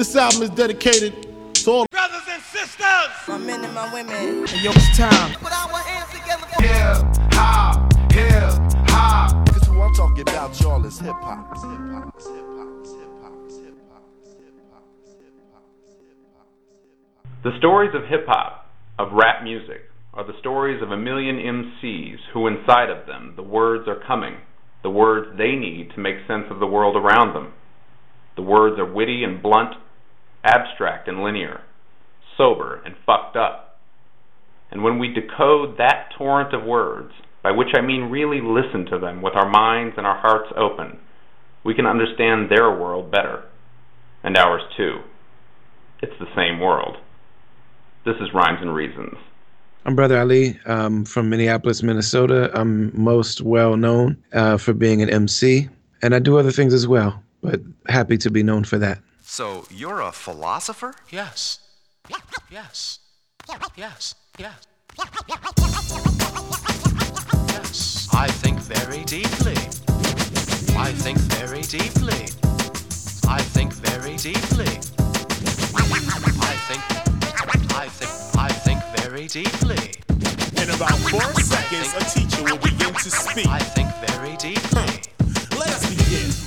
This album is dedicated to all brothers and sisters, my men and my women. Hey, yo, it's time. Put our hands together hip hop, hip hop. Cause who I'm talking about, y'all, is hip hop. Hip hop, hip hop, hip hop, hip hop, hip hop, hip hop, hip hop. The stories of hip hop, of rap music, are the stories of a million MCs who, inside of them, the words are coming, the words they need to make sense of the world around them. The words are witty and blunt, abstract and linear, sober and fucked up. And when we decode that torrent of words, by which I mean really listen to them with our minds and our hearts open, we can understand their world better, and ours too. It's the same world. This is Rhymes and Reasons. I'm Brother Ali um, from Minneapolis, Minnesota. I'm most well known uh, for being an MC, and I do other things as well, but happy to be known for that. So you're a philosopher? Yes. Yes. Yes. Yes. Yes. I think very deeply. I think very deeply. I think very deeply. I think. I think. I think very deeply. In about four seconds, a teacher will begin to speak. I think very deeply. Let us begin.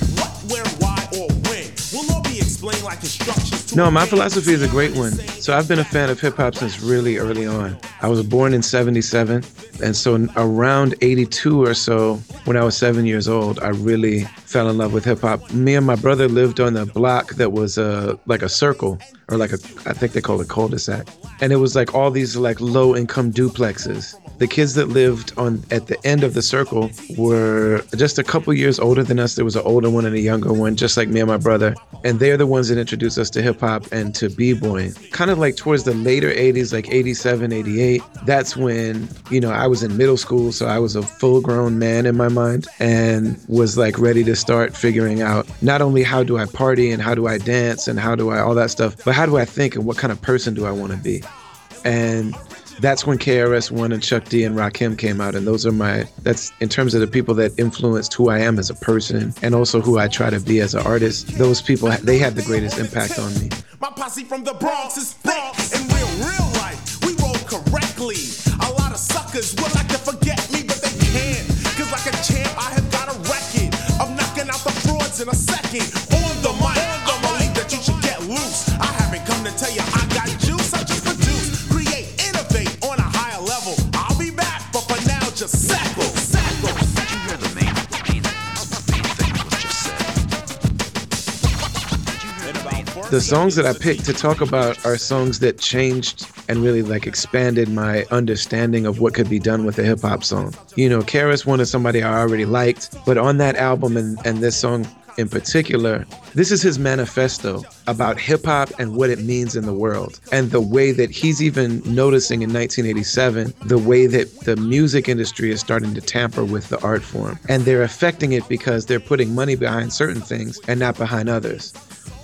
No, my philosophy is a great one. So I've been a fan of hip hop since really early on. I was born in 77, and so around 82 or so, when I was seven years old, I really fell in love with hip hop. Me and my brother lived on a block that was uh, like a circle, or like a, I think they call it cul-de-sac. And it was like all these like low income duplexes. The kids that lived on at the end of the circle were just a couple years older than us. There was an older one and a younger one, just like me and my brother. And they're the ones that introduced us to hip hop and to b-boying. Kind of like towards the later 80s, like 87, 88. That's when, you know, I was in middle school, so I was a full grown man in my mind and was like ready to start figuring out not only how do I party and how do I dance and how do I all that stuff, but how do I think and what kind of person do I want to be? And that's when KRS One and Chuck D and Rakim came out, and those are my. That's in terms of the people that influenced who I am as a person, and also who I try to be as an artist. Those people, they had the greatest impact on me. My posse from the Bronx is thick. Suckers would like to forget me, but they can't. Cause like a champ, I have got a record of knocking out the frauds in a second. On the mic, I believe that you should get loose. I haven't come to tell you I got the songs that I picked to talk about are songs that changed and really like expanded my understanding of what could be done with a hip hop song. You know, KRS is somebody I already liked, but on that album and, and this song in particular, this is his manifesto about hip hop and what it means in the world. And the way that he's even noticing in 1987, the way that the music industry is starting to tamper with the art form. And they're affecting it because they're putting money behind certain things and not behind others.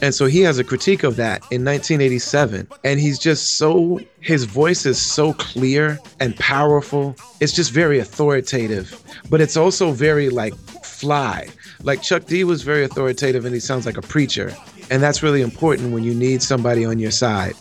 And so he has a critique of that in 1987. And he's just so, his voice is so clear and powerful. It's just very authoritative, but it's also very like fly. Like Chuck D was very authoritative and he sounds like a preacher. And that's really important when you need somebody on your side.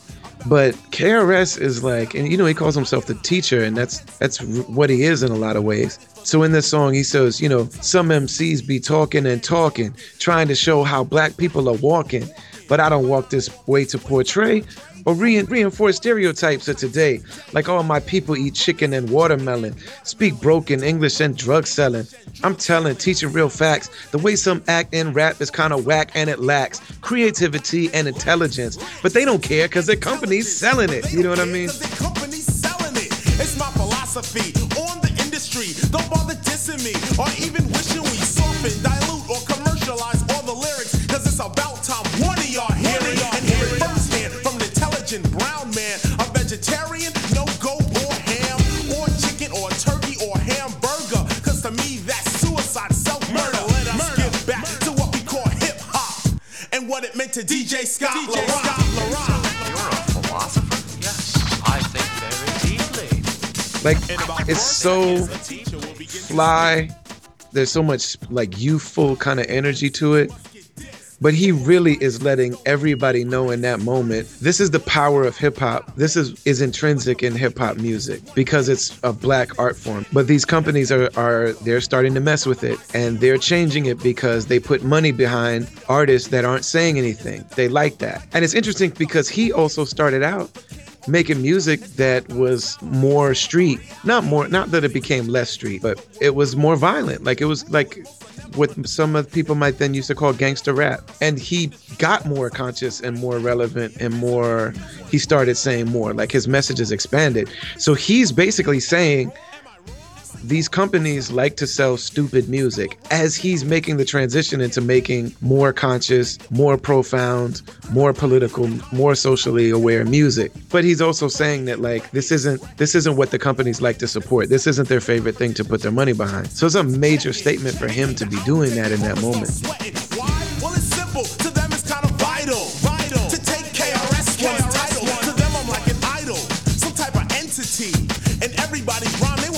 But KRS is like, and you know, he calls himself the teacher, and that's that's what he is in a lot of ways. So in this song, he says, you know, some MCs be talking and talking, trying to show how black people are walking, but I don't walk this way to portray or re- reinforce stereotypes of today. Like all my people eat chicken and watermelon, speak broken English and drug selling. I'm telling, teaching real facts. The way some act in rap is kind of whack and it lacks creativity and intelligence. But they don't care because their company's selling it. You know what I mean? It's my philosophy on the industry. Don't bother dissing me or even wishing we soften, Like, it's so fly. There's so much like youthful kind of energy to it. But he really is letting everybody know in that moment. This is the power of hip hop. This is is intrinsic in hip hop music because it's a black art form. But these companies are are they're starting to mess with it and they're changing it because they put money behind artists that aren't saying anything. They like that. And it's interesting because he also started out making music that was more street. Not more not that it became less street but it was more violent. Like it was like what some of people might then used to call gangster rap. And he got more conscious and more relevant and more he started saying more like his messages expanded. So he's basically saying these companies like to sell stupid music as he's making the transition into making more conscious, more profound, more political, more socially aware music. But he's also saying that like this isn't this isn't what the companies like to support. This isn't their favorite thing to put their money behind. So it's a major statement for him to be doing that in that moment. Why? Well,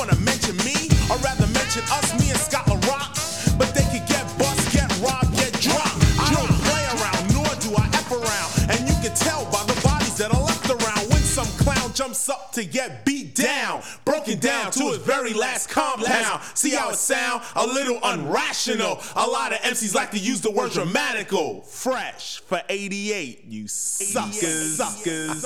up to get beat down. Broken down to his very last compound. See how it sound? A little unrational. A lot of MCs like to use the word dramatical. Fresh for 88, you suckers. Suckers.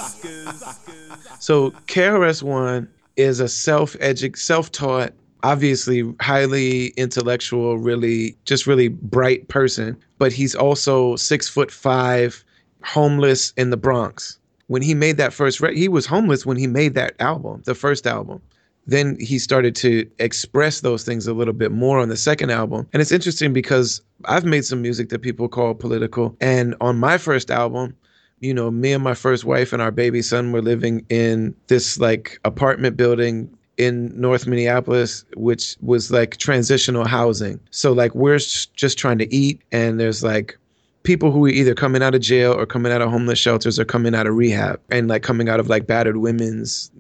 So KRS One is a self-edu- self-taught, obviously highly intellectual, really just really bright person. But he's also six foot five, homeless in the Bronx. When he made that first, he was homeless when he made that album, the first album. Then he started to express those things a little bit more on the second album. And it's interesting because I've made some music that people call political. And on my first album, you know, me and my first wife and our baby son were living in this like apartment building in North Minneapolis, which was like transitional housing. So like we're just trying to eat, and there's like people who are either coming out of jail or coming out of homeless shelters or coming out of rehab and like coming out of like battered women's,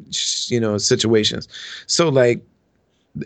you know, situations. So like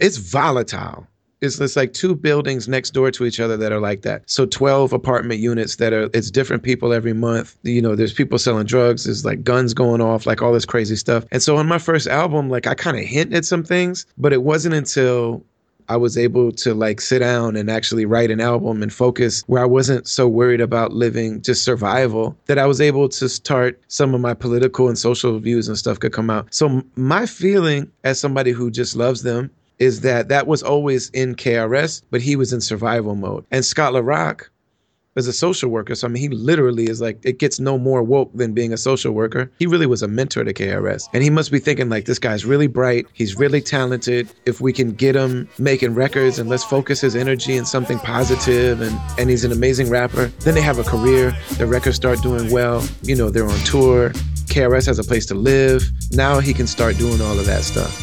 it's volatile. It's, it's like two buildings next door to each other that are like that. So 12 apartment units that are, it's different people every month. You know, there's people selling drugs, there's like guns going off, like all this crazy stuff. And so on my first album, like I kind of hint at some things, but it wasn't until I was able to like sit down and actually write an album and focus where I wasn't so worried about living just survival that I was able to start some of my political and social views and stuff could come out. So my feeling as somebody who just loves them is that that was always in KRS, but he was in survival mode. And Scott LaRock is a social worker. So I mean, he literally is like, it gets no more woke than being a social worker. He really was a mentor to KRS. And he must be thinking like, this guy's really bright. He's really talented. If we can get him making records and let's focus his energy in something positive and, and he's an amazing rapper, then they have a career. The records start doing well. You know, they're on tour. KRS has a place to live. Now he can start doing all of that stuff.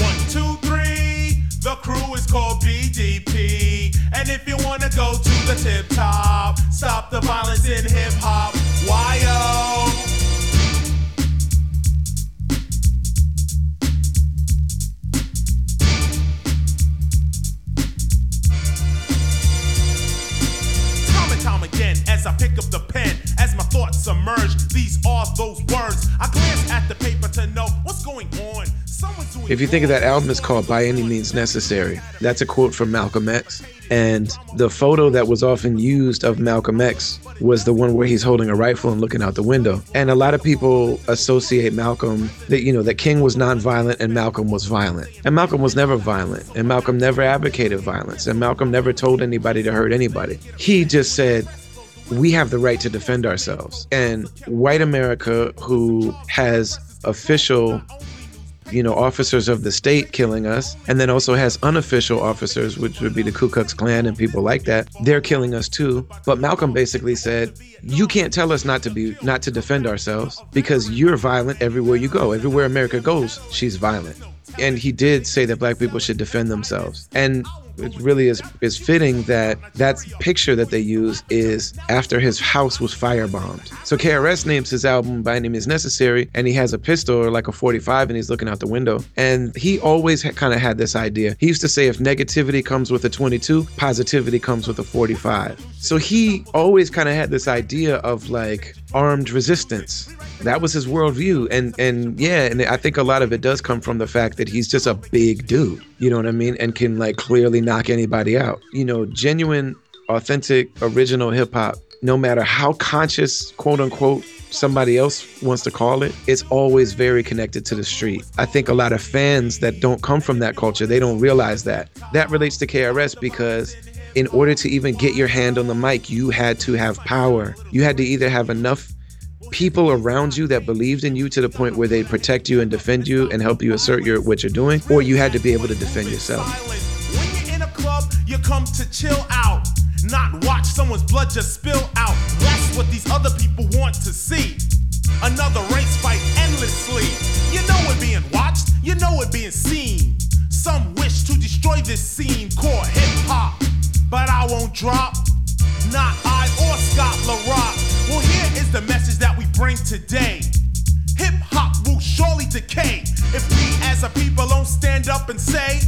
One, two, three. The crew is called BDP. And if you wanna go to the tip top, stop the violence in hip hop. Why again, as I pick up the pen, as my thoughts submerge, these are those words. I glance at the paper to know what's going on. If you think of that album, it's called By Any Means Necessary. That's a quote from Malcolm X. And the photo that was often used of Malcolm X was the one where he's holding a rifle and looking out the window. And a lot of people associate Malcolm that, you know, that King was nonviolent and Malcolm was violent. And Malcolm was never violent. And Malcolm never advocated violence. And Malcolm never told anybody to hurt anybody. He just said, we have the right to defend ourselves. And white America, who has official you know, officers of the state killing us, and then also has unofficial officers, which would be the Ku Klux Klan and people like that. They're killing us too. But Malcolm basically said, "You can't tell us not to be not to defend ourselves because you're violent everywhere you go. Everywhere America goes, she's violent." And he did say that black people should defend themselves. And it really is is fitting that that picture that they use is after his house was firebombed. So KRS names his album by any means necessary, and he has a pistol or like a 45, and he's looking out the window. And he always ha- kind of had this idea. He used to say, if negativity comes with a 22, positivity comes with a 45. So he always kind of had this idea of like armed resistance that was his worldview and and yeah and i think a lot of it does come from the fact that he's just a big dude you know what i mean and can like clearly knock anybody out. You know genuine authentic original hip-hop no matter how conscious quote unquote somebody else wants to call it it's always very connected to the street. I think a lot of fans that don't come from that culture they don't realize that. That relates to krs because in order to even get your hand on the mic you had to have power. You had to either have enough people around you that believed in you to the point where they protect you and defend you and help you assert your what you're doing, or you had to be able to defend yourself. Come to chill out, not watch someone's blood just spill out. That's what these other people want to see. Another race fight endlessly. You know it being watched, you know it being seen. Some wish to destroy this scene called hip hop, but I won't drop. Not I or Scott LaRock. Well, here is the message that we bring today. Hip hop will surely decay if we as a people don't stand up and say,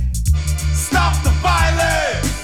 Stop the violence!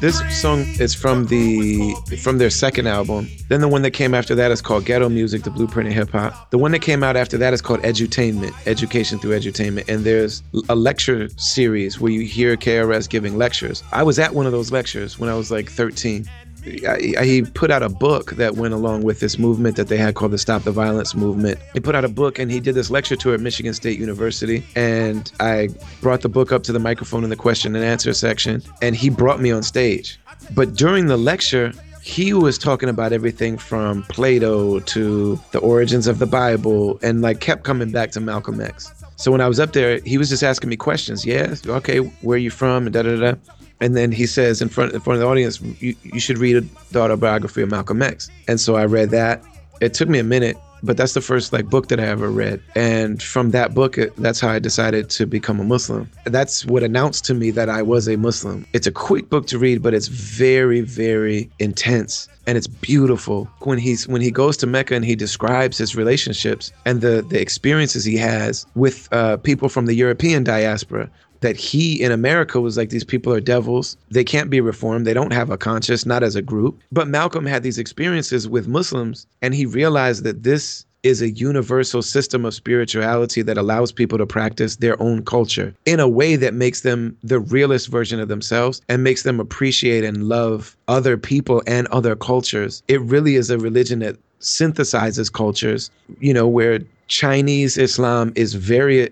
This song is from the from their second album. Then the one that came after that is called Ghetto Music: The Blueprint of Hip Hop. The one that came out after that is called Edutainment: Education Through Edutainment. And there's a lecture series where you hear KRS giving lectures. I was at one of those lectures when I was like 13. I, put out a book that went along with this movement that they had called the Stop the Violence movement. He put out a book and he did this lecture tour at Michigan State University. And I brought the book up to the microphone in the question and answer section, and he brought me on stage. But during the lecture, he was talking about everything from Plato to the origins of the Bible and like kept coming back to Malcolm X. So when I was up there, he was just asking me questions. Yeah, okay, where are you from? And da da da. And then he says in front in front of the audience, you, you should read the autobiography of Malcolm X. And so I read that. It took me a minute, but that's the first like book that I ever read. And from that book, it, that's how I decided to become a Muslim. That's what announced to me that I was a Muslim. It's a quick book to read, but it's very, very intense and it's beautiful when he's when he goes to Mecca and he describes his relationships and the the experiences he has with uh, people from the European diaspora that he in America was like these people are devils. They can't be reformed. They don't have a conscience, not as a group. But Malcolm had these experiences with Muslims and he realized that this is a universal system of spirituality that allows people to practice their own culture in a way that makes them the realest version of themselves and makes them appreciate and love other people and other cultures. It really is a religion that synthesizes cultures, you know, where Chinese Islam is very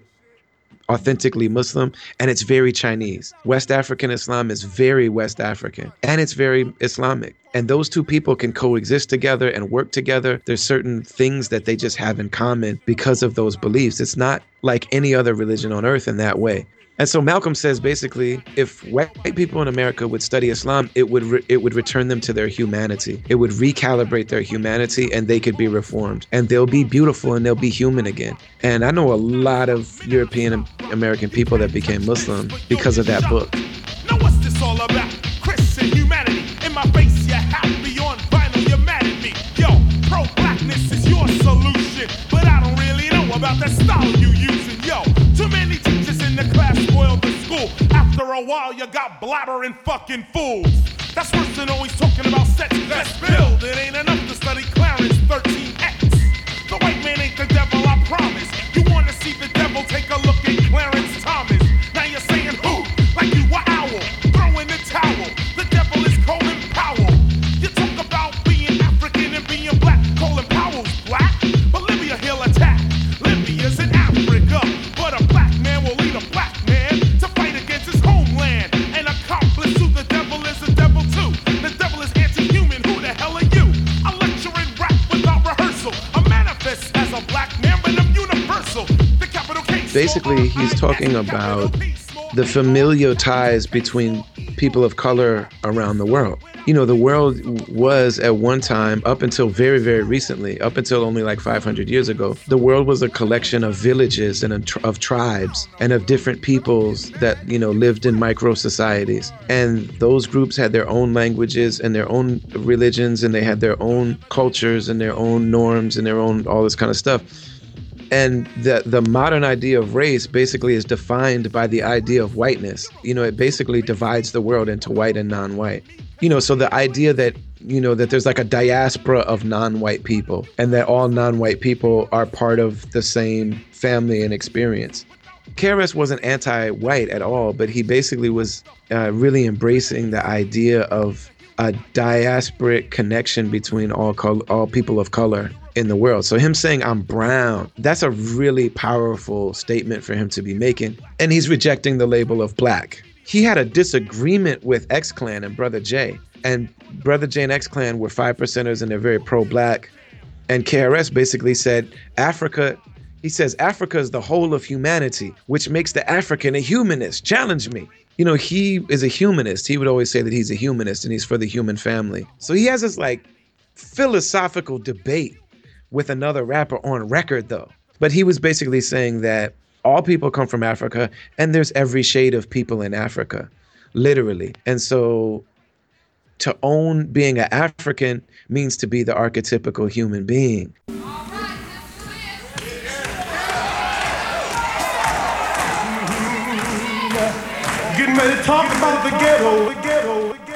authentically Muslim and it's very Chinese. West African Islam is very West African and it's very Islamic. And those two people can coexist together and work together. There's certain things that they just have in common because of those beliefs. It's not like any other religion on earth in that way. And so Malcolm says basically, if white people in America would study Islam, it would re- it would return them to their humanity. It would recalibrate their humanity, and they could be reformed, and they'll be beautiful and they'll be human again. And I know a lot of European American people that became Muslim because of that book. Now what's this all about? Christian humanity. In my face, you're happy on vinyl, you're mad at me. Yo, pro-blackness is your solution. But I don't really know about style you using. School. After a while, you got blabbering fucking fools. That's worse than always talking about sex. Let's build. It ain't enough to study Clarence 13X. The white man ain't the devil, I promise. You wanna see the devil? Take Basically, he's talking about the familial ties between people of color around the world. You know, the world was at one time, up until very, very recently, up until only like 500 years ago, the world was a collection of villages and of tribes and of different peoples that, you know, lived in micro societies. And those groups had their own languages and their own religions and they had their own cultures and their own norms and their own all this kind of stuff and the the modern idea of race basically is defined by the idea of whiteness. You know it basically divides the world into white and non-white. You know so the idea that you know that there's like a diaspora of non-white people and that all non-white people are part of the same family and experience. KRS wasn't anti-white at all but he basically was uh, really embracing the idea of a diasporic connection between all col- all people of color in the world. So him saying I'm brown, that's a really powerful statement for him to be making. And he's rejecting the label of black. He had a disagreement with X Clan and Brother J. And Brother J and X Clan were five percenters and they're very pro-black. And KRS basically said Africa he says Africa is the whole of humanity, which makes the African a humanist. Challenge me you know, he is a humanist. He would always say that he's a humanist and he's for the human family. So he has this like philosophical debate with another rapper on record, though. But he was basically saying that all people come from Africa and there's every shade of people in Africa, literally. And so to own being an African means to be the archetypical human being. ready to talk about the ghetto, the ghetto, the ghetto,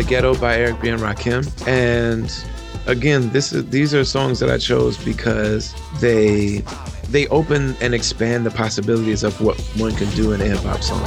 the Ghetto by Eric B. and Rakim, and again, this is these are songs that I chose because they they open and expand the possibilities of what one can do in a hip hop song.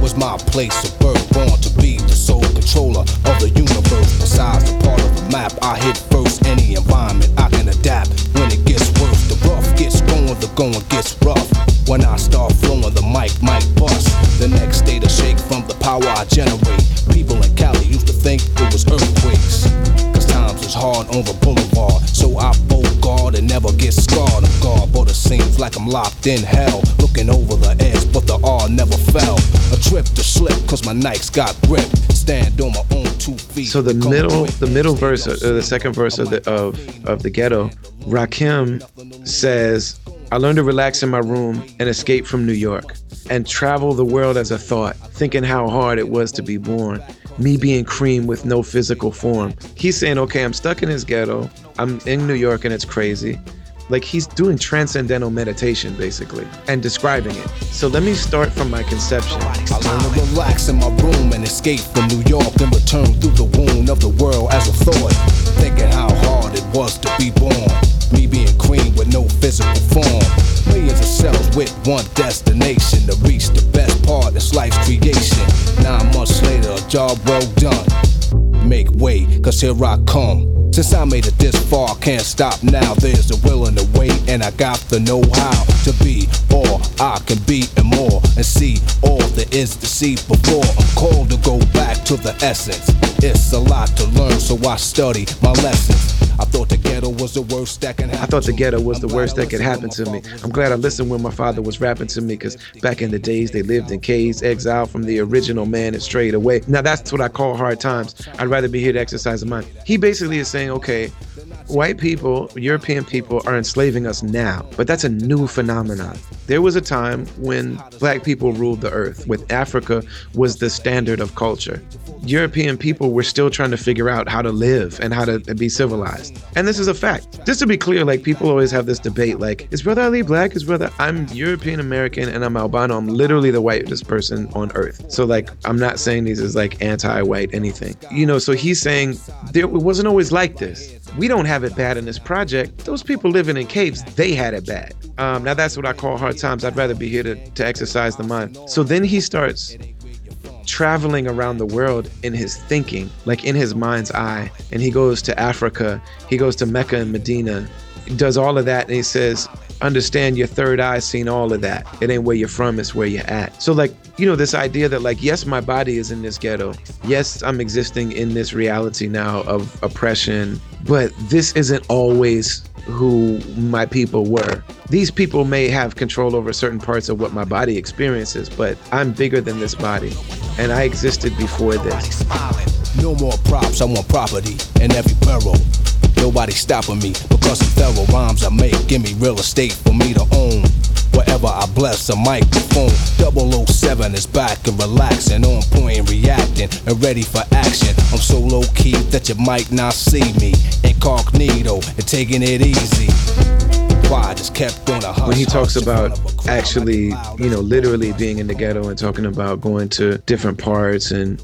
Was my place of birth, born to be the sole controller of the universe. Besides the part of the map, I hit first. Any environment I can adapt when it gets worse. The rough gets going, the going gets rough. When I start flowing, the mic might bust. The next day to shake from the power I generate. People in Cali used to think it was earthquakes. Cause times was hard on the boulevard. So I guard and never get scarred. I'm guard, but it seems like I'm locked in hell. Looking over the edge, but the R never fell. A trip to slip, cause my Nikes got grip. Stand on my own two feet. So the middle, the middle verse, or the second verse of the of of the ghetto, Rakim says, "I learned to relax in my room and escape from New York, and travel the world as a thought, thinking how hard it was to be born." me being cream with no physical form. He's saying, okay, I'm stuck in his ghetto. I'm in New York and it's crazy. Like he's doing transcendental meditation basically and describing it. So let me start from my conception. I learned to relax in my room and escape from New York and return through the wound of the world as a thought. Thinking how hard it was to be born. Being cream with no physical form. Millions of cells with one destination to reach the best part of life's creation. Nine months later, a job well done. Make way, cause here I come. Since I made it this far, can't stop now. There's the will and the way, and I got the know how to be all I can be and more, and see all there is to see before. I'm called to go back to the essence. It's a lot to learn, so I study my lessons. I thought the ghetto was the worst that can happen. I thought the ghetto was the worst that could happen to me. I'm glad I listened when my father was rapping to me because back in the days they lived in caves, exiled from the original man and strayed away. Now that's what I call hard times. I'd rather be here to exercise the mind. He basically is saying, okay, white people, European people are enslaving us now, but that's a new phenomenon. There was a time when black people ruled the earth, with Africa was the standard of culture. European people were still trying to figure out how to live and how to be civilized. And this is a fact. Just to be clear, like people always have this debate like, is Brother Ali black? Is Brother, I'm European American and I'm albino. I'm literally the whitest person on earth. So, like, I'm not saying these as like anti white anything. You know, so he's saying there, it wasn't always like this. We don't have it bad in this project. Those people living in caves, they had it bad. Um, now, that's what I call hard times. I'd rather be here to, to exercise the mind. So then he starts traveling around the world in his thinking, like in his mind's eye. And he goes to Africa, he goes to Mecca and Medina, does all of that, and he says, understand your third eye seen all of that. It ain't where you're from, it's where you're at. So like, you know, this idea that like, yes, my body is in this ghetto. Yes, I'm existing in this reality now of oppression, but this isn't always who my people were. These people may have control over certain parts of what my body experiences, but I'm bigger than this body. And I existed before this. No more props, I want property in every borough. Nobody stopping me because of thorough rhymes I make. Give me real estate for me to own. Wherever I bless a microphone. 007 is back and relaxing, on point and reacting and ready for action. I'm so low key that you might not see me. Incognito and taking it easy. Why I just kept on a hush, when he talks about of a crowd actually, you know, literally being in the ghetto and talking about going to different parts and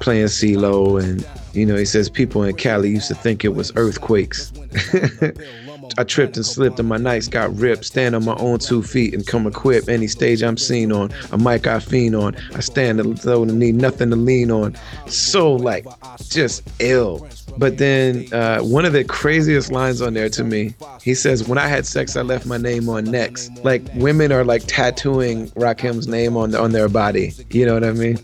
playing CeeLo and you know, he says people in Cali used to think it was earthquakes. I tripped and slipped and my nights got ripped. Stand on my own two feet and come equipped. Any stage I'm seen on, a mic I fiend on. I stand though and need nothing to lean on. So like, just ill. But then uh, one of the craziest lines on there to me, he says, "When I had sex, I left my name on necks." Like women are like tattooing Rakim's name on on their body. You know what I mean?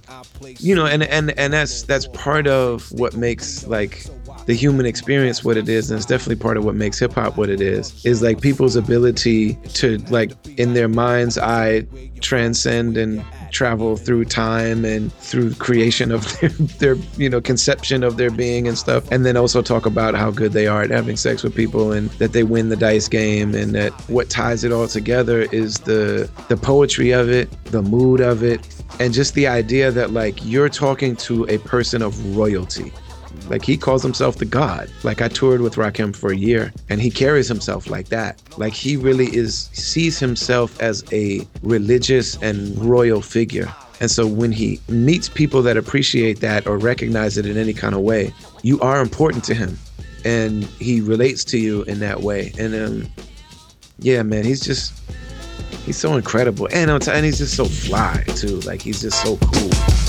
You know, and and and that's that's part of what makes like the human experience what it is and it's definitely part of what makes hip hop what it is is like people's ability to like in their mind's eye transcend and travel through time and through creation of their, their you know conception of their being and stuff and then also talk about how good they are at having sex with people and that they win the dice game and that what ties it all together is the the poetry of it the mood of it and just the idea that like you're talking to a person of royalty like he calls himself the god. Like I toured with Rakim for a year and he carries himself like that. Like he really is sees himself as a religious and royal figure. And so when he meets people that appreciate that or recognize it in any kind of way, you are important to him. And he relates to you in that way. And um yeah, man, he's just he's so incredible. And on t- and he's just so fly too. Like he's just so cool.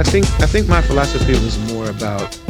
I think I think my philosophy was more about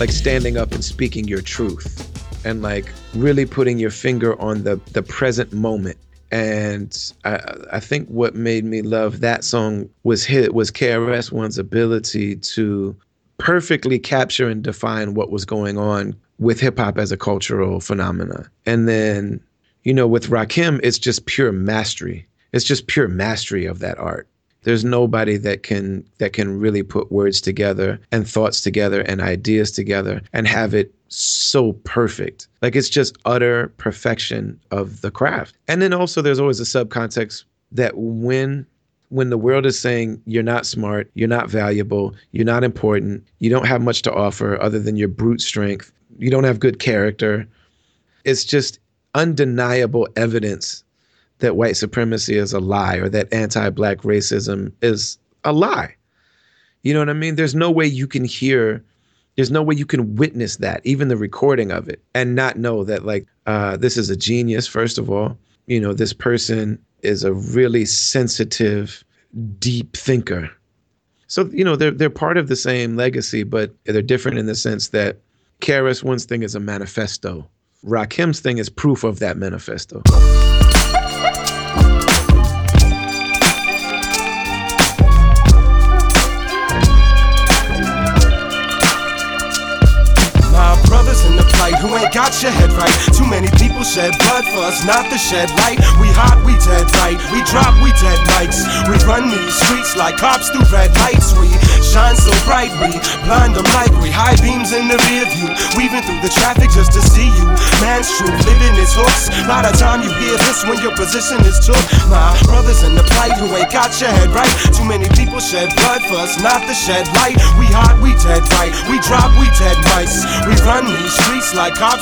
like standing up and speaking your truth and like really putting your finger on the the present moment. And I, I think what made me love that song was hit was KRS One's ability to perfectly capture and define what was going on with hip hop as a cultural phenomena. And then, you know, with Rakim, it's just pure mastery. It's just pure mastery of that art there's nobody that can that can really put words together and thoughts together and ideas together and have it so perfect. Like it's just utter perfection of the craft. And then also there's always a subcontext that when when the world is saying you're not smart you're not valuable you're not important you don't have much to offer other than your brute strength you don't have good character it's just undeniable evidence that white supremacy is a lie or that anti-black racism is a lie. You know what I mean? There's no way you can hear there's no way you can witness that, even the recording of it, and not know that like uh, this is a genius. First of all, you know this person is a really sensitive, deep thinker. So you know they're they're part of the same legacy, but they're different in the sense that KRS One's thing is a manifesto. Rakim's thing is proof of that manifesto. Got your head right. Too many people shed blood for us not to shed light. We hot, we dead right. We drop, we dead mics. We run these streets like cops through red lights. We shine so bright, we blind them like we high beams in the rear view. Weaving through the traffic just to see you. Man's truth, living his hooks. Lot of time you hear this when your position is took. My brothers in the plight who ain't got your head right. Too many people shed blood for us not to shed light. We hot, we dead right. We drop, we dead mics. We run these streets like cops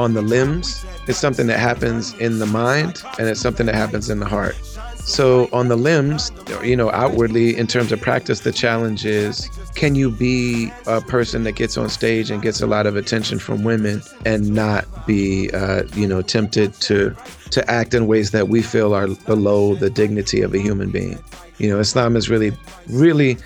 on the limbs, it's something that happens in the mind, and it's something that happens in the heart. So, on the limbs, you know, outwardly, in terms of practice, the challenge is can you be a person that gets on stage and gets a lot of attention from women and not be, uh, you know, tempted to to act in ways that we feel are below the dignity of a human being? You know, Islam is really, really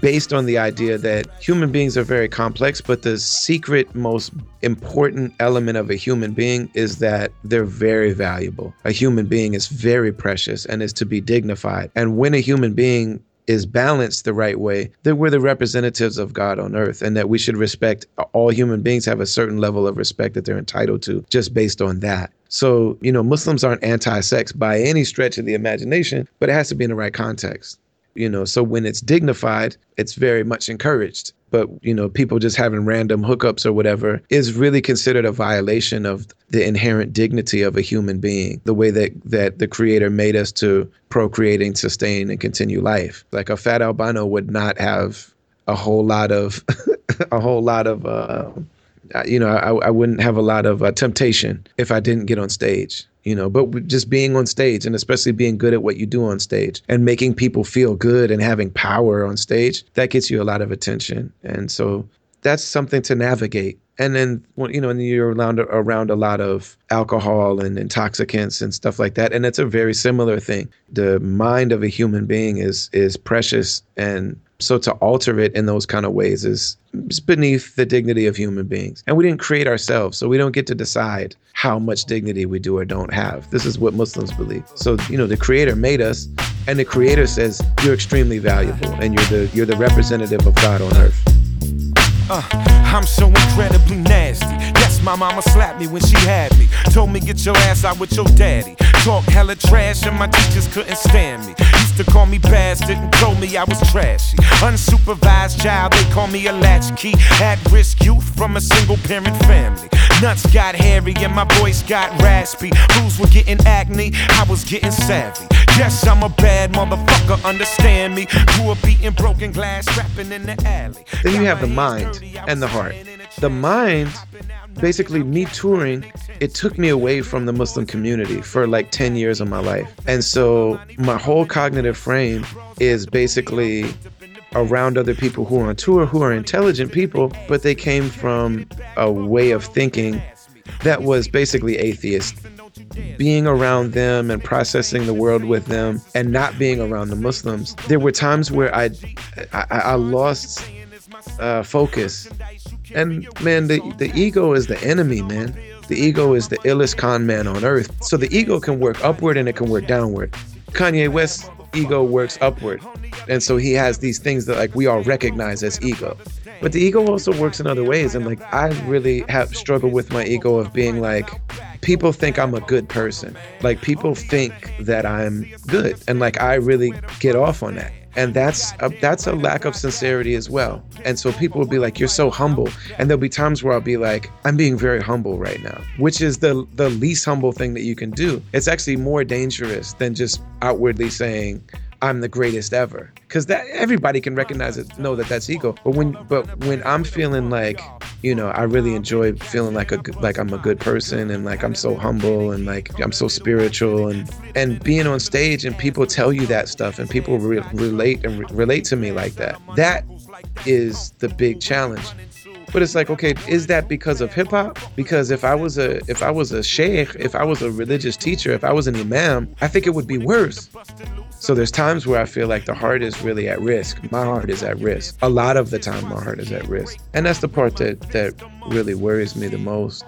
based on the idea that human beings are very complex, but the secret, most important element of a human being is that they're very valuable. A human being is very precious and is to be dignified. And when a human being is balanced the right way, that we're the representatives of God on earth and that we should respect all human beings have a certain level of respect that they're entitled to just based on that. So, you know, Muslims aren't anti sex by any stretch of the imagination, but it has to be in the right context. You know, so when it's dignified, it's very much encouraged. But, you know, people just having random hookups or whatever is really considered a violation of the inherent dignity of a human being, the way that, that the creator made us to procreate and sustain, and continue life. Like a fat albino would not have a whole lot of, a whole lot of, uh, you know, I, I wouldn't have a lot of uh, temptation if I didn't get on stage, you know, but just being on stage and especially being good at what you do on stage and making people feel good and having power on stage, that gets you a lot of attention. And so that's something to navigate. And then, you know, and you're around, around a lot of alcohol and intoxicants and stuff like that. And it's a very similar thing. The mind of a human being is is precious and so to alter it in those kind of ways is, beneath the dignity of human beings. And we didn't create ourselves, so we don't get to decide how much dignity we do or don't have. This is what Muslims believe. So, you know, the creator made us and the creator says you're extremely valuable and you're the you're the representative of God on earth. Uh, I'm so incredibly nasty. Yes, my mama slapped me when she had me. Told me get your ass out with your daddy. Talk hella trash and my teachers couldn't stand me. Used to call me bastard and told me I was trashy. Unsupervised child, they call me a latchkey. At risk youth from a single parent family. Nuts got hairy and my voice got raspy. Fools were getting acne, I was getting savvy. Yes, I'm a bad motherfucker, understand me. Grew up beating broken glass, rapping in the alley. Then you have the mind and the heart. The mind, basically, me touring, it took me away from the Muslim community for like 10 years of my life. And so my whole cognitive frame is basically around other people who are on tour, who are intelligent people, but they came from a way of thinking that was basically atheist. Being around them and processing the world with them and not being around the Muslims, there were times where I, I, I lost uh, focus. And man, the, the ego is the enemy, man. The ego is the illest con man on earth. So the ego can work upward and it can work downward. Kanye West's ego works upward. And so he has these things that like we all recognize as ego. But the ego also works in other ways. And like I really have struggled with my ego of being like, people think I'm a good person. Like people think that I'm good. And like I really get off on that and that's a, that's a lack of sincerity as well. And so people will be like you're so humble. And there'll be times where i'll be like i'm being very humble right now which is the the least humble thing that you can do. It's actually more dangerous than just outwardly saying I'm the greatest ever. Because that everybody can recognize it know that that's ego. But when but when I'm feeling like you know I really enjoy feeling like a like I'm a good person and like I'm so humble and like I'm so spiritual and and being on stage and people tell you that stuff and people re- relate and re- relate to me like that that is the big challenge. But it's like okay is that because of hip hop? Because if i was a if i was a sheikh if i was a religious teacher if i was an imam i think it would be worse so there's times where i feel like the heart is really at risk. My heart is at risk. A lot of the time my heart is at risk. And that's the part that that really worries me the most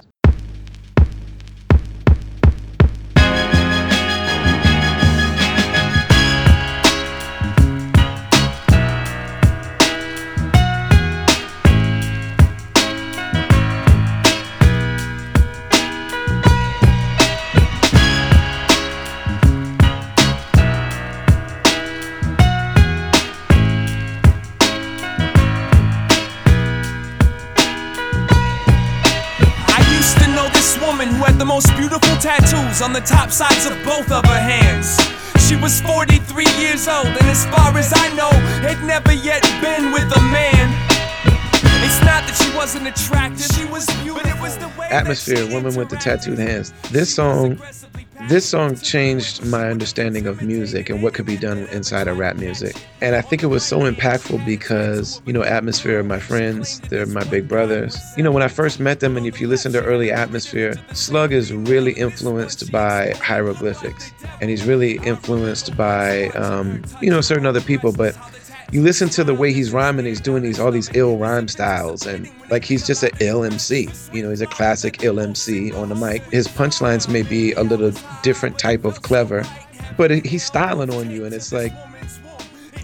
Atmosphere, Woman with the Tattooed Hands. This song this song changed my understanding of music and what could be done inside of rap music. And I think it was so impactful because, you know, Atmosphere my friends, they're my big brothers. You know, when I first met them, and if you listen to early Atmosphere, Slug is really influenced by hieroglyphics. And he's really influenced by, um, you know, certain other people. But you listen to the way he's rhyming, he's doing these all these ill rhyme styles, and like he's just an ill MC. You know, he's a classic ill MC on the mic. His punchlines may be a little different type of clever, but he's styling on you, and it's like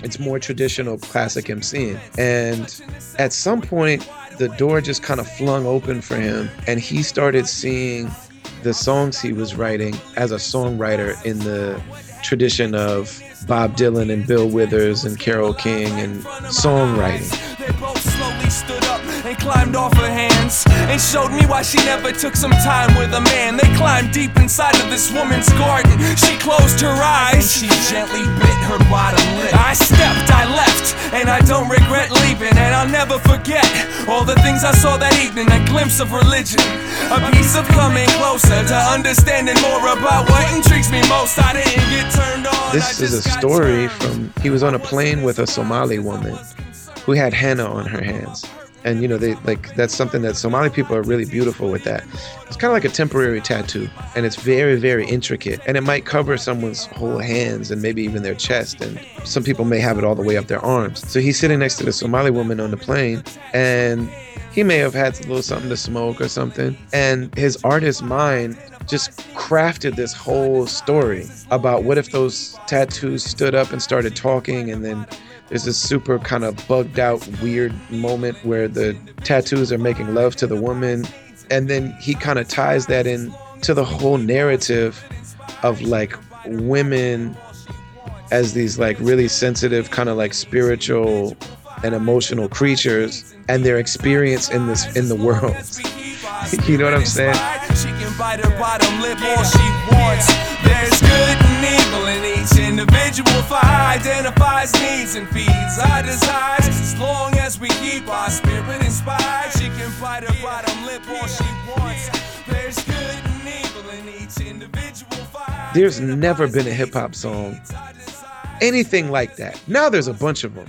it's more traditional classic MCing. And at some point, the door just kind of flung open for him, and he started seeing the songs he was writing as a songwriter in the tradition of Bob Dylan and Bill Withers and Carole King and songwriting. They both slowly stood up and climbed off her hands and showed me why she never took some time with a man. They climbed deep inside of this woman's garden. She closed her eyes and she gently bit her bottom lip. I stepped, I left, and I don't regret leaving. And I'll never forget all the things I saw that evening a glimpse of religion, a piece of coming closer to understanding more about what intrigues me most. I didn't get turned on. This is a story from he was on a plane with a Somali woman who had henna on her hands. And you know, they like that's something that Somali people are really beautiful with that. It's kind of like a temporary tattoo, and it's very, very intricate. And it might cover someone's whole hands and maybe even their chest. And some people may have it all the way up their arms. So he's sitting next to the Somali woman on the plane, and he may have had a little something to smoke or something. And his artist mind just crafted this whole story about what if those tattoos stood up and started talking and then there's this super kind of bugged out weird moment where the tattoos are making love to the woman and then he kind of ties that in to the whole narrative of like women as these like really sensitive kind of like spiritual and emotional creatures and their experience in this in the world. You know what i'm saying each individual. Identifies needs and feeds our desires. As long as we keep our spirit inspired, she can bite her bottom lip all she wants. There's good and evil in each individual fire. there's never been a hip-hop song anything like that now there's a bunch of them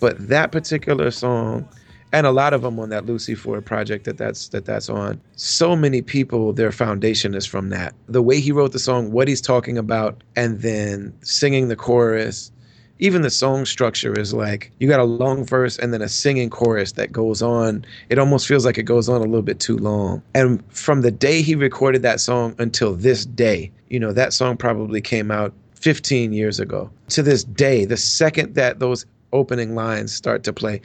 but that particular song and a lot of them on that Lucy Ford project that that's that that's on. So many people, their foundation is from that. The way he wrote the song, what he's talking about, and then singing the chorus. Even the song structure is like you got a long verse and then a singing chorus that goes on. It almost feels like it goes on a little bit too long. And from the day he recorded that song until this day, you know, that song probably came out 15 years ago. To this day, the second that those opening lines start to play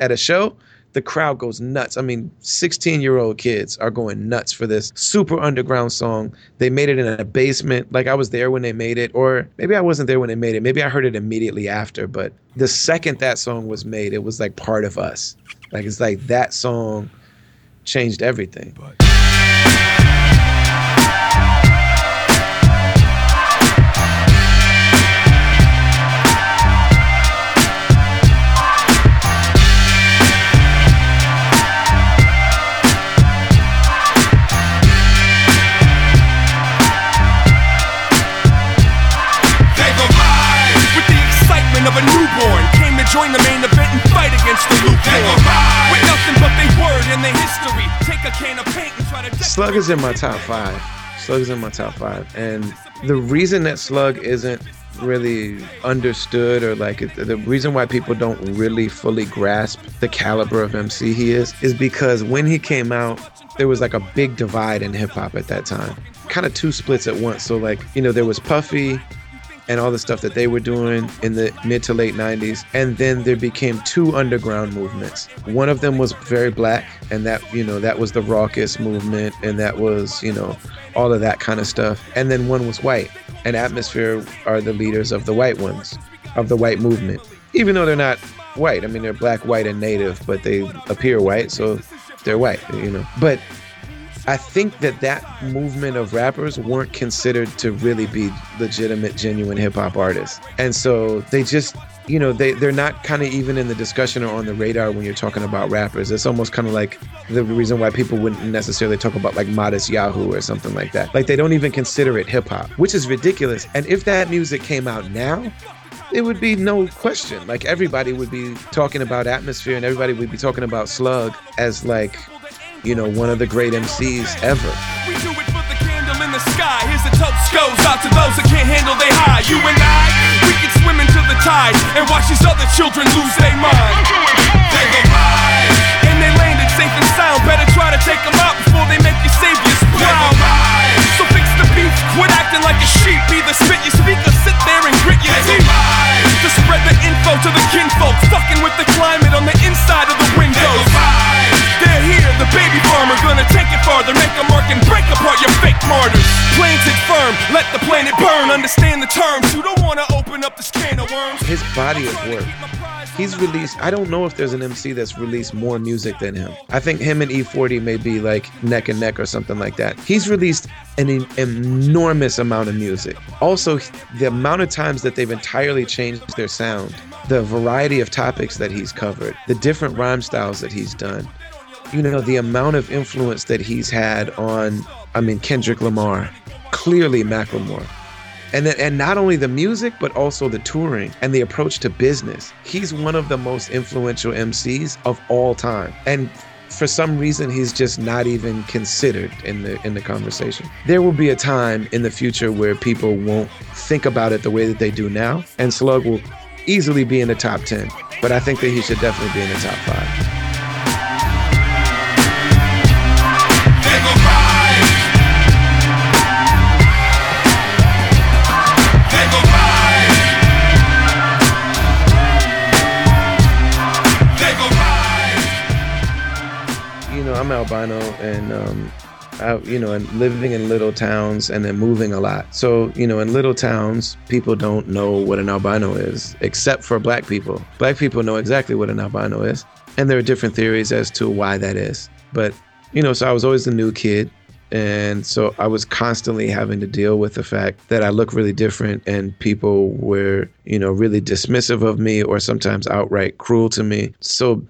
at a show, the crowd goes nuts. I mean, 16 year old kids are going nuts for this super underground song. They made it in a basement. Like I was there when they made it, or maybe I wasn't there when they made it. Maybe I heard it immediately after. But the second that song was made, it was like part of us. Like it's like that song changed everything. They join the main event and fight against the lukewarm. With nothing but they word history. Take a can of paint and try to. Slug is in my top five. Slug is in my top five. And the reason that Slug isn't really understood or like the reason why people don't really fully grasp the caliber of MC he is is because when he came out there was like a big divide in hip hop at that time. Kind of two splits at once. So like, you know, there was Puffy and all the stuff that they were doing in the mid to late 90s and then there became two underground movements. One of them was very black and that you know that was the Rawkus movement and that was you know all of that kind of stuff. And then one was white and atmosphere are the leaders of the white ones of the white movement. Even though they're not white i mean they're black white and native but they appear white so they're white you know. But I think that that movement of rappers weren't considered to really be legitimate, genuine hip hop artists. And so they just, you know, they, they're not kind of even in the discussion or on the radar when you're talking about rappers. It's almost kind of like the reason why people wouldn't necessarily talk about like Modest Yahoo or something like that. Like they don't even consider it hip hop, which is ridiculous. And if that music came out now, it would be no question. Like everybody would be talking about atmosphere and everybody would be talking about Slug as like, you know, one of the great MCs ever. We do it for the candle in the sky. Here's the toast goes out to those that can't handle they high. You and I, we can swim into the tide and watch these other children lose their mind. They go by, and they landed safe and sound. Better try to take them out before they make your saviors proud. So fix the beef, quit acting like a sheep. Either spit your speaker, sit there and grit your teeth. To spread the info to the kinfolk, fucking with the climate on the inside of the windows. They're here, the baby farmer, gonna take it farther, make a mark and break apart your fake martyrs. Planted firm, let the planet burn. Understand the terms. You don't wanna open up this can of worms. His body of work. He's released, I don't know if there's an MC that's released more music than him. I think him and E40 may be like neck and neck or something like that. He's released an en- enormous amount of music. Also, the amount of times that they've entirely changed their sound, the variety of topics that he's covered, the different rhyme styles that he's done, you know, the amount of influence that he's had on, I mean, Kendrick Lamar, clearly Macklemore. And then, and not only the music, but also the touring and the approach to business. He's one of the most influential MCs of all time. And for some reason he's just not even considered in the in the conversation. There will be a time in the future where people won't think about it the way that they do now, and Slug will easily be in the top 10. But I think that he should definitely be in the top 5. I'm albino and um I, you know, and living in little towns and then moving a lot. So, you know, in little towns, people don't know what an albino is, except for black people. Black people know exactly what an albino is. And there are different theories as to why that is. But, you know, so I was always the new kid. And so I was constantly having to deal with the fact that I look really different and people were, you know, really dismissive of me or sometimes outright cruel to me. So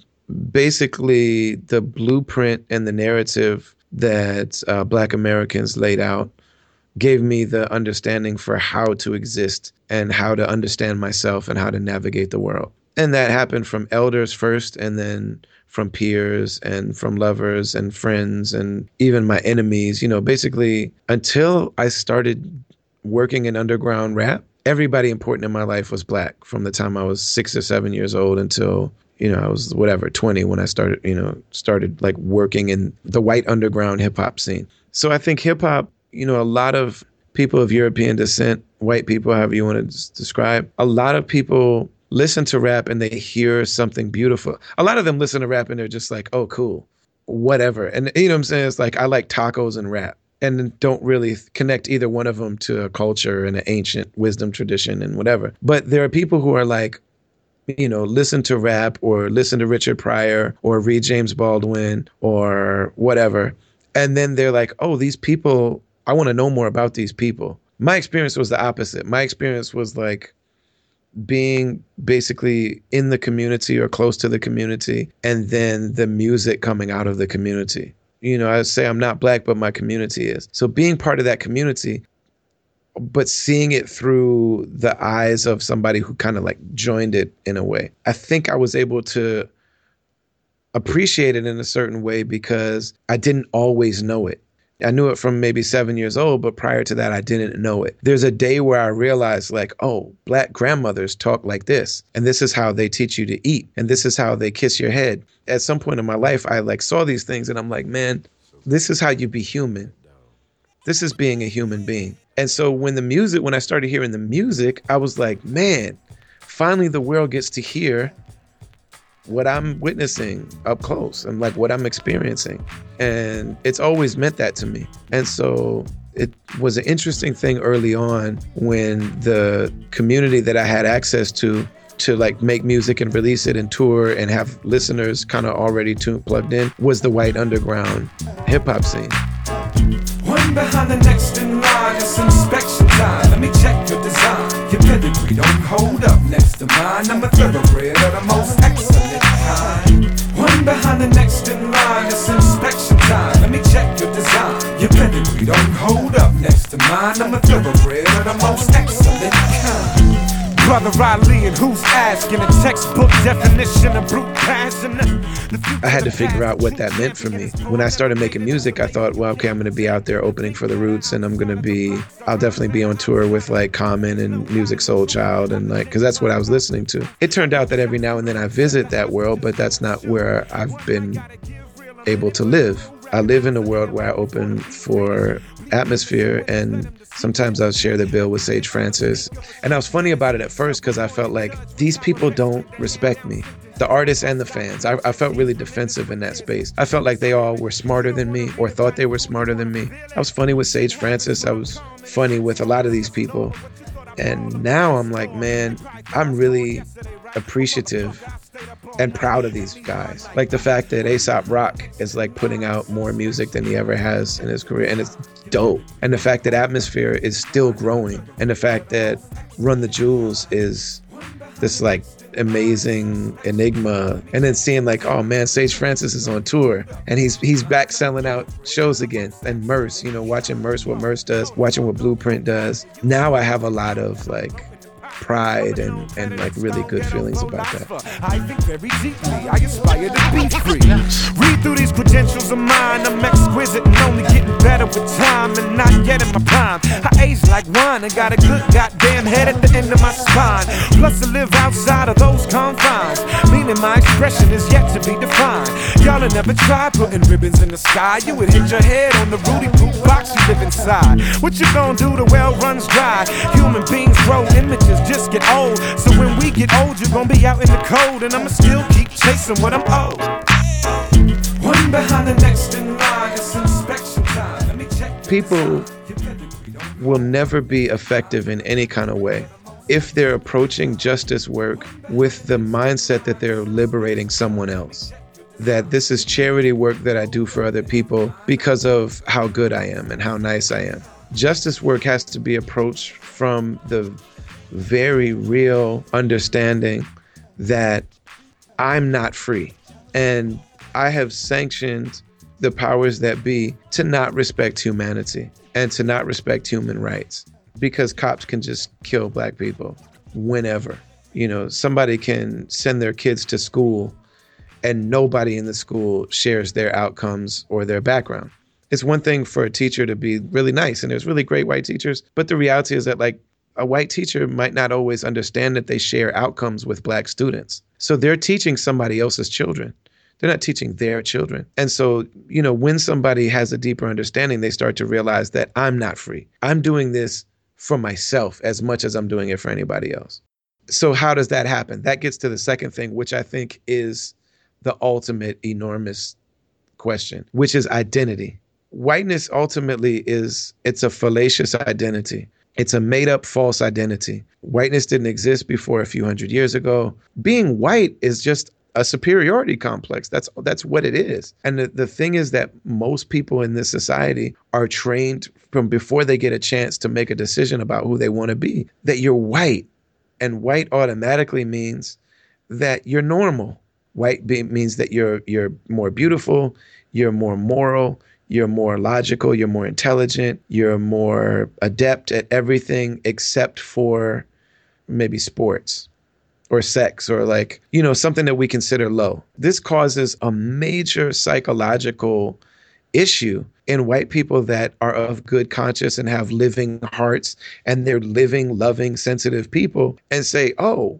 basically, the blueprint and the narrative that uh, Black Americans laid out gave me the understanding for how to exist and how to understand myself and how to navigate the world. And that happened from elders first, and then from peers and from lovers and friends and even my enemies. You know, basically, until I started working in underground rap, everybody important in my life was black from the time I was six or seven years old until you know, I was whatever, 20 when I started, you know, started like working in the white underground hip hop scene. So I think hip hop, you know, a lot of people of European descent, white people, however you want to describe, a lot of people listen to rap and they hear something beautiful. A lot of them listen to rap and they're just like, oh, cool, whatever. And you know what I'm saying? It's like, I like tacos and rap and don't really connect either one of them to a culture and an ancient wisdom tradition and whatever. But there are people who are like, you know, listen to rap or listen to Richard Pryor or read James Baldwin or whatever. And then they're like, oh, these people, I want to know more about these people. My experience was the opposite. My experience was like being basically in the community or close to the community and then the music coming out of the community. You know, I say I'm not black, but my community is. So being part of that community, but seeing it through the eyes of somebody who kind of like joined it in a way. I think I was able to appreciate it in a certain way because I didn't always know it. I knew it from maybe seven years old, but prior to that, I didn't know it. There's a day where I realized, like, oh, black grandmothers talk like this, and this is how they teach you to eat, and this is how they kiss your head. At some point in my life, I like saw these things, and I'm like, man, this is how you be human. This is being a human being. And so when the music, when I started hearing the music, I was like, man, finally the world gets to hear what I'm witnessing up close and like what I'm experiencing. And it's always meant that to me. And so it was an interesting thing early on when the community that I had access to to like make music and release it and tour and have listeners kind of already tuned plugged in was the white underground hip hop scene. behind the next it's inspection time. Let me check your design. Your pedigree don't hold up next to mine. I'm a thoroughbred of the most excellent kind. One behind the next in line, it's inspection time. Let me check your design. Your pedigree don't hold up next to mine. I'm a thoroughbred of the most excellent kind. Brother Ali, and who's asking a textbook definition of brute passion? I had to figure out what that meant for me. When I started making music, I thought, well, okay, I'm going to be out there opening for the Roots, and I'm going to be, I'll definitely be on tour with like Common and Musiq Soulchild, and like, because that's what I was listening to. It turned out that every now and then I visit that world, but that's not where I've been able to live. I live in a world where I open for Atmosphere, and sometimes I'll share the bill with Sage Francis. And I was funny about it at first because I felt like these people don't respect me. The artists and the fans. I, I felt really defensive in that space. I felt like they all were smarter than me or thought they were smarter than me. I was funny with Sage Francis. I was funny with a lot of these people. And now I'm like, man, I'm really appreciative and proud of these guys. Like the fact that Aesop Rock is like putting out more music than he ever has in his career, and it's dope. And the fact that Atmosphere is still growing, and the fact that Run the Jewels is this like amazing enigma and then seeing like oh man sage francis is on tour and he's he's back selling out shows again and Murs you know watching Murs what Murs does watching what blueprint does now i have a lot of like pride and, and like really good feelings about that. I think very deeply, I aspire to be free. Read through these credentials of mine, I'm exquisite and only getting better with time and not yet in my prime. I age like wine and got a good goddamn head at the end of my spine. Plus, I live outside of those confines, meaning my expression is yet to be defined. Y'all have never tried putting ribbons in the sky. You would hit your head on the Rudy Poop box you live inside. What you gonna do? The well runs dry. Human beings grow images just get old. So when we get old, you're gonna be out in the cold, and I'ma still keep chasing what I'm owed. One behind the next in line, it's inspection time. Let me check. People will never be effective in any kind of way if they're approaching justice work with the mindset that they're liberating someone else. That this is charity work that I do for other people because of how good I am and how nice I am. Justice work has to be approached from the very real understanding that I'm not free. And I have sanctioned the powers that be to not respect humanity and to not respect human rights because cops can just kill black people whenever. You know, somebody can send their kids to school and nobody in the school shares their outcomes or their background. It's one thing for a teacher to be really nice, and there's really great white teachers, but the reality is that, like, a white teacher might not always understand that they share outcomes with black students. So they're teaching somebody else's children. They're not teaching their children. And so, you know, when somebody has a deeper understanding, they start to realize that I'm not free. I'm doing this for myself as much as I'm doing it for anybody else. So, how does that happen? That gets to the second thing, which I think is the ultimate enormous question, which is identity. Whiteness ultimately is it's a fallacious identity. It's a made up false identity. Whiteness didn't exist before a few hundred years ago. Being white is just a superiority complex. That's that's what it is. And the, the thing is that most people in this society are trained from before they get a chance to make a decision about who they want to be that you're white. And white automatically means that you're normal. White be, means that you're you're more beautiful, you're more moral, you're more logical, you're more intelligent, you're more adept at everything except for maybe sports or sex or like, you know, something that we consider low. This causes a major psychological issue in white people that are of good conscience and have living hearts and they're living, loving, sensitive people and say, oh,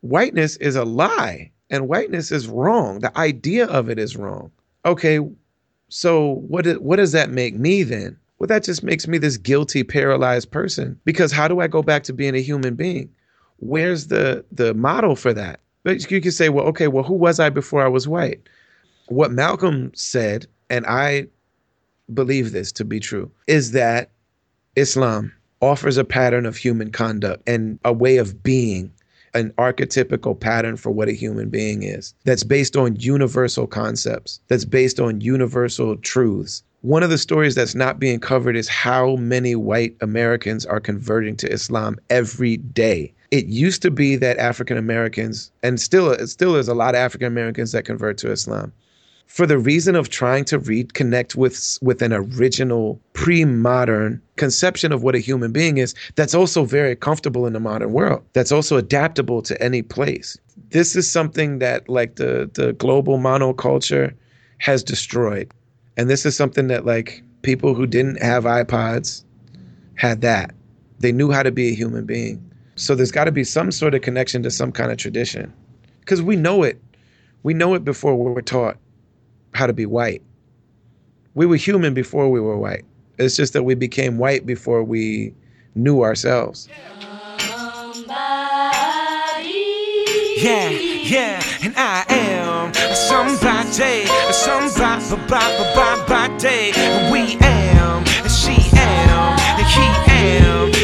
whiteness is a lie and whiteness is wrong. The idea of it is wrong. Okay, so what what does that make me then? Well, that just makes me this guilty, paralyzed person. Because how do I go back to being a human being? Where's the the model for that? But you could say, well, okay, well, who was I before I was white? What Malcolm said, and I believe this to be true, is that Islam offers a pattern of human conduct and a way of being an archetypical pattern for what a human being is. That's based on universal concepts. That's based on universal truths. One of the stories that's not being covered is how many white Americans are converting to Islam every day. It used to be that African Americans, and still, still is a lot of African Americans that convert to Islam for the reason of trying to reconnect with with an original pre-modern conception of what a human being is that's also very comfortable in the modern world. That's also adaptable to any place. This is something that like the the global monoculture has destroyed. And this is something that like people who didn't have ipods had that. They knew how to be a human being. So there's got to be some sort of connection to some kind of tradition. Because we know it. We know it before we were taught how to be white. We were human before we were white. It's just that we became white before we knew ourselves. Yeah, yeah, and I am somebody, somebody, somebody. We am, she am, he am,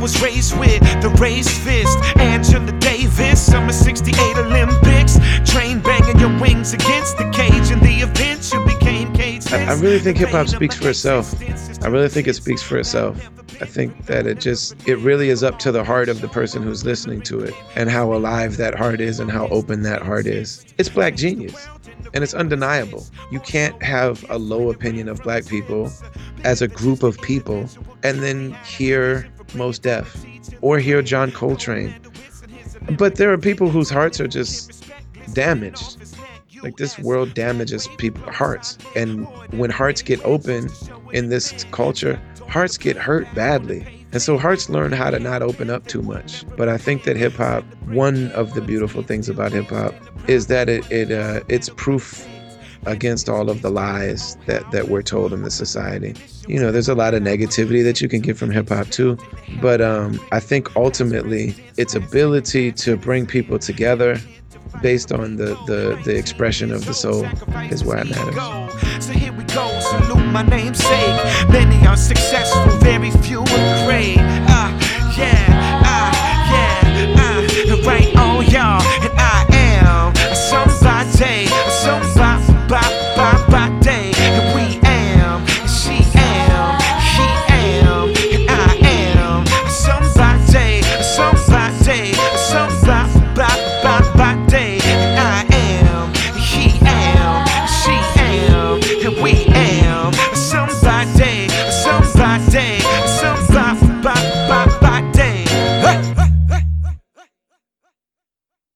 was raised with the raised fist, Angela Davis, summer '68 Olympics, train banging your wings against the cage, in the event you became cage. I, I really think hip hop speaks for itself. I really think it speaks for itself. I think that it just it really is up to the heart of the person who's listening to it and how alive that heart is and how open that heart is. It's black genius. And it's undeniable. You can't have a low opinion of black people as a group of people and then hear Mos Def or hear John Coltrane. But there are people whose hearts are just damaged. Like this world damages people hearts. And when hearts get open in this culture, hearts get hurt badly. And so hearts learn how to not open up too much. But I think that hip hop, one of the beautiful things about hip hop is that it, it uh, it's proof against all of the lies that, that we're told in the society. You know, there's a lot of negativity that you can get from hip hop too. But um, I think ultimately its ability to bring people together based on the, the, the expression of the soul is why it matters. So here we go, salute my namesake. Many are successful, very few are great. Ah, yeah, ah, yeah, ah, right on y'all. And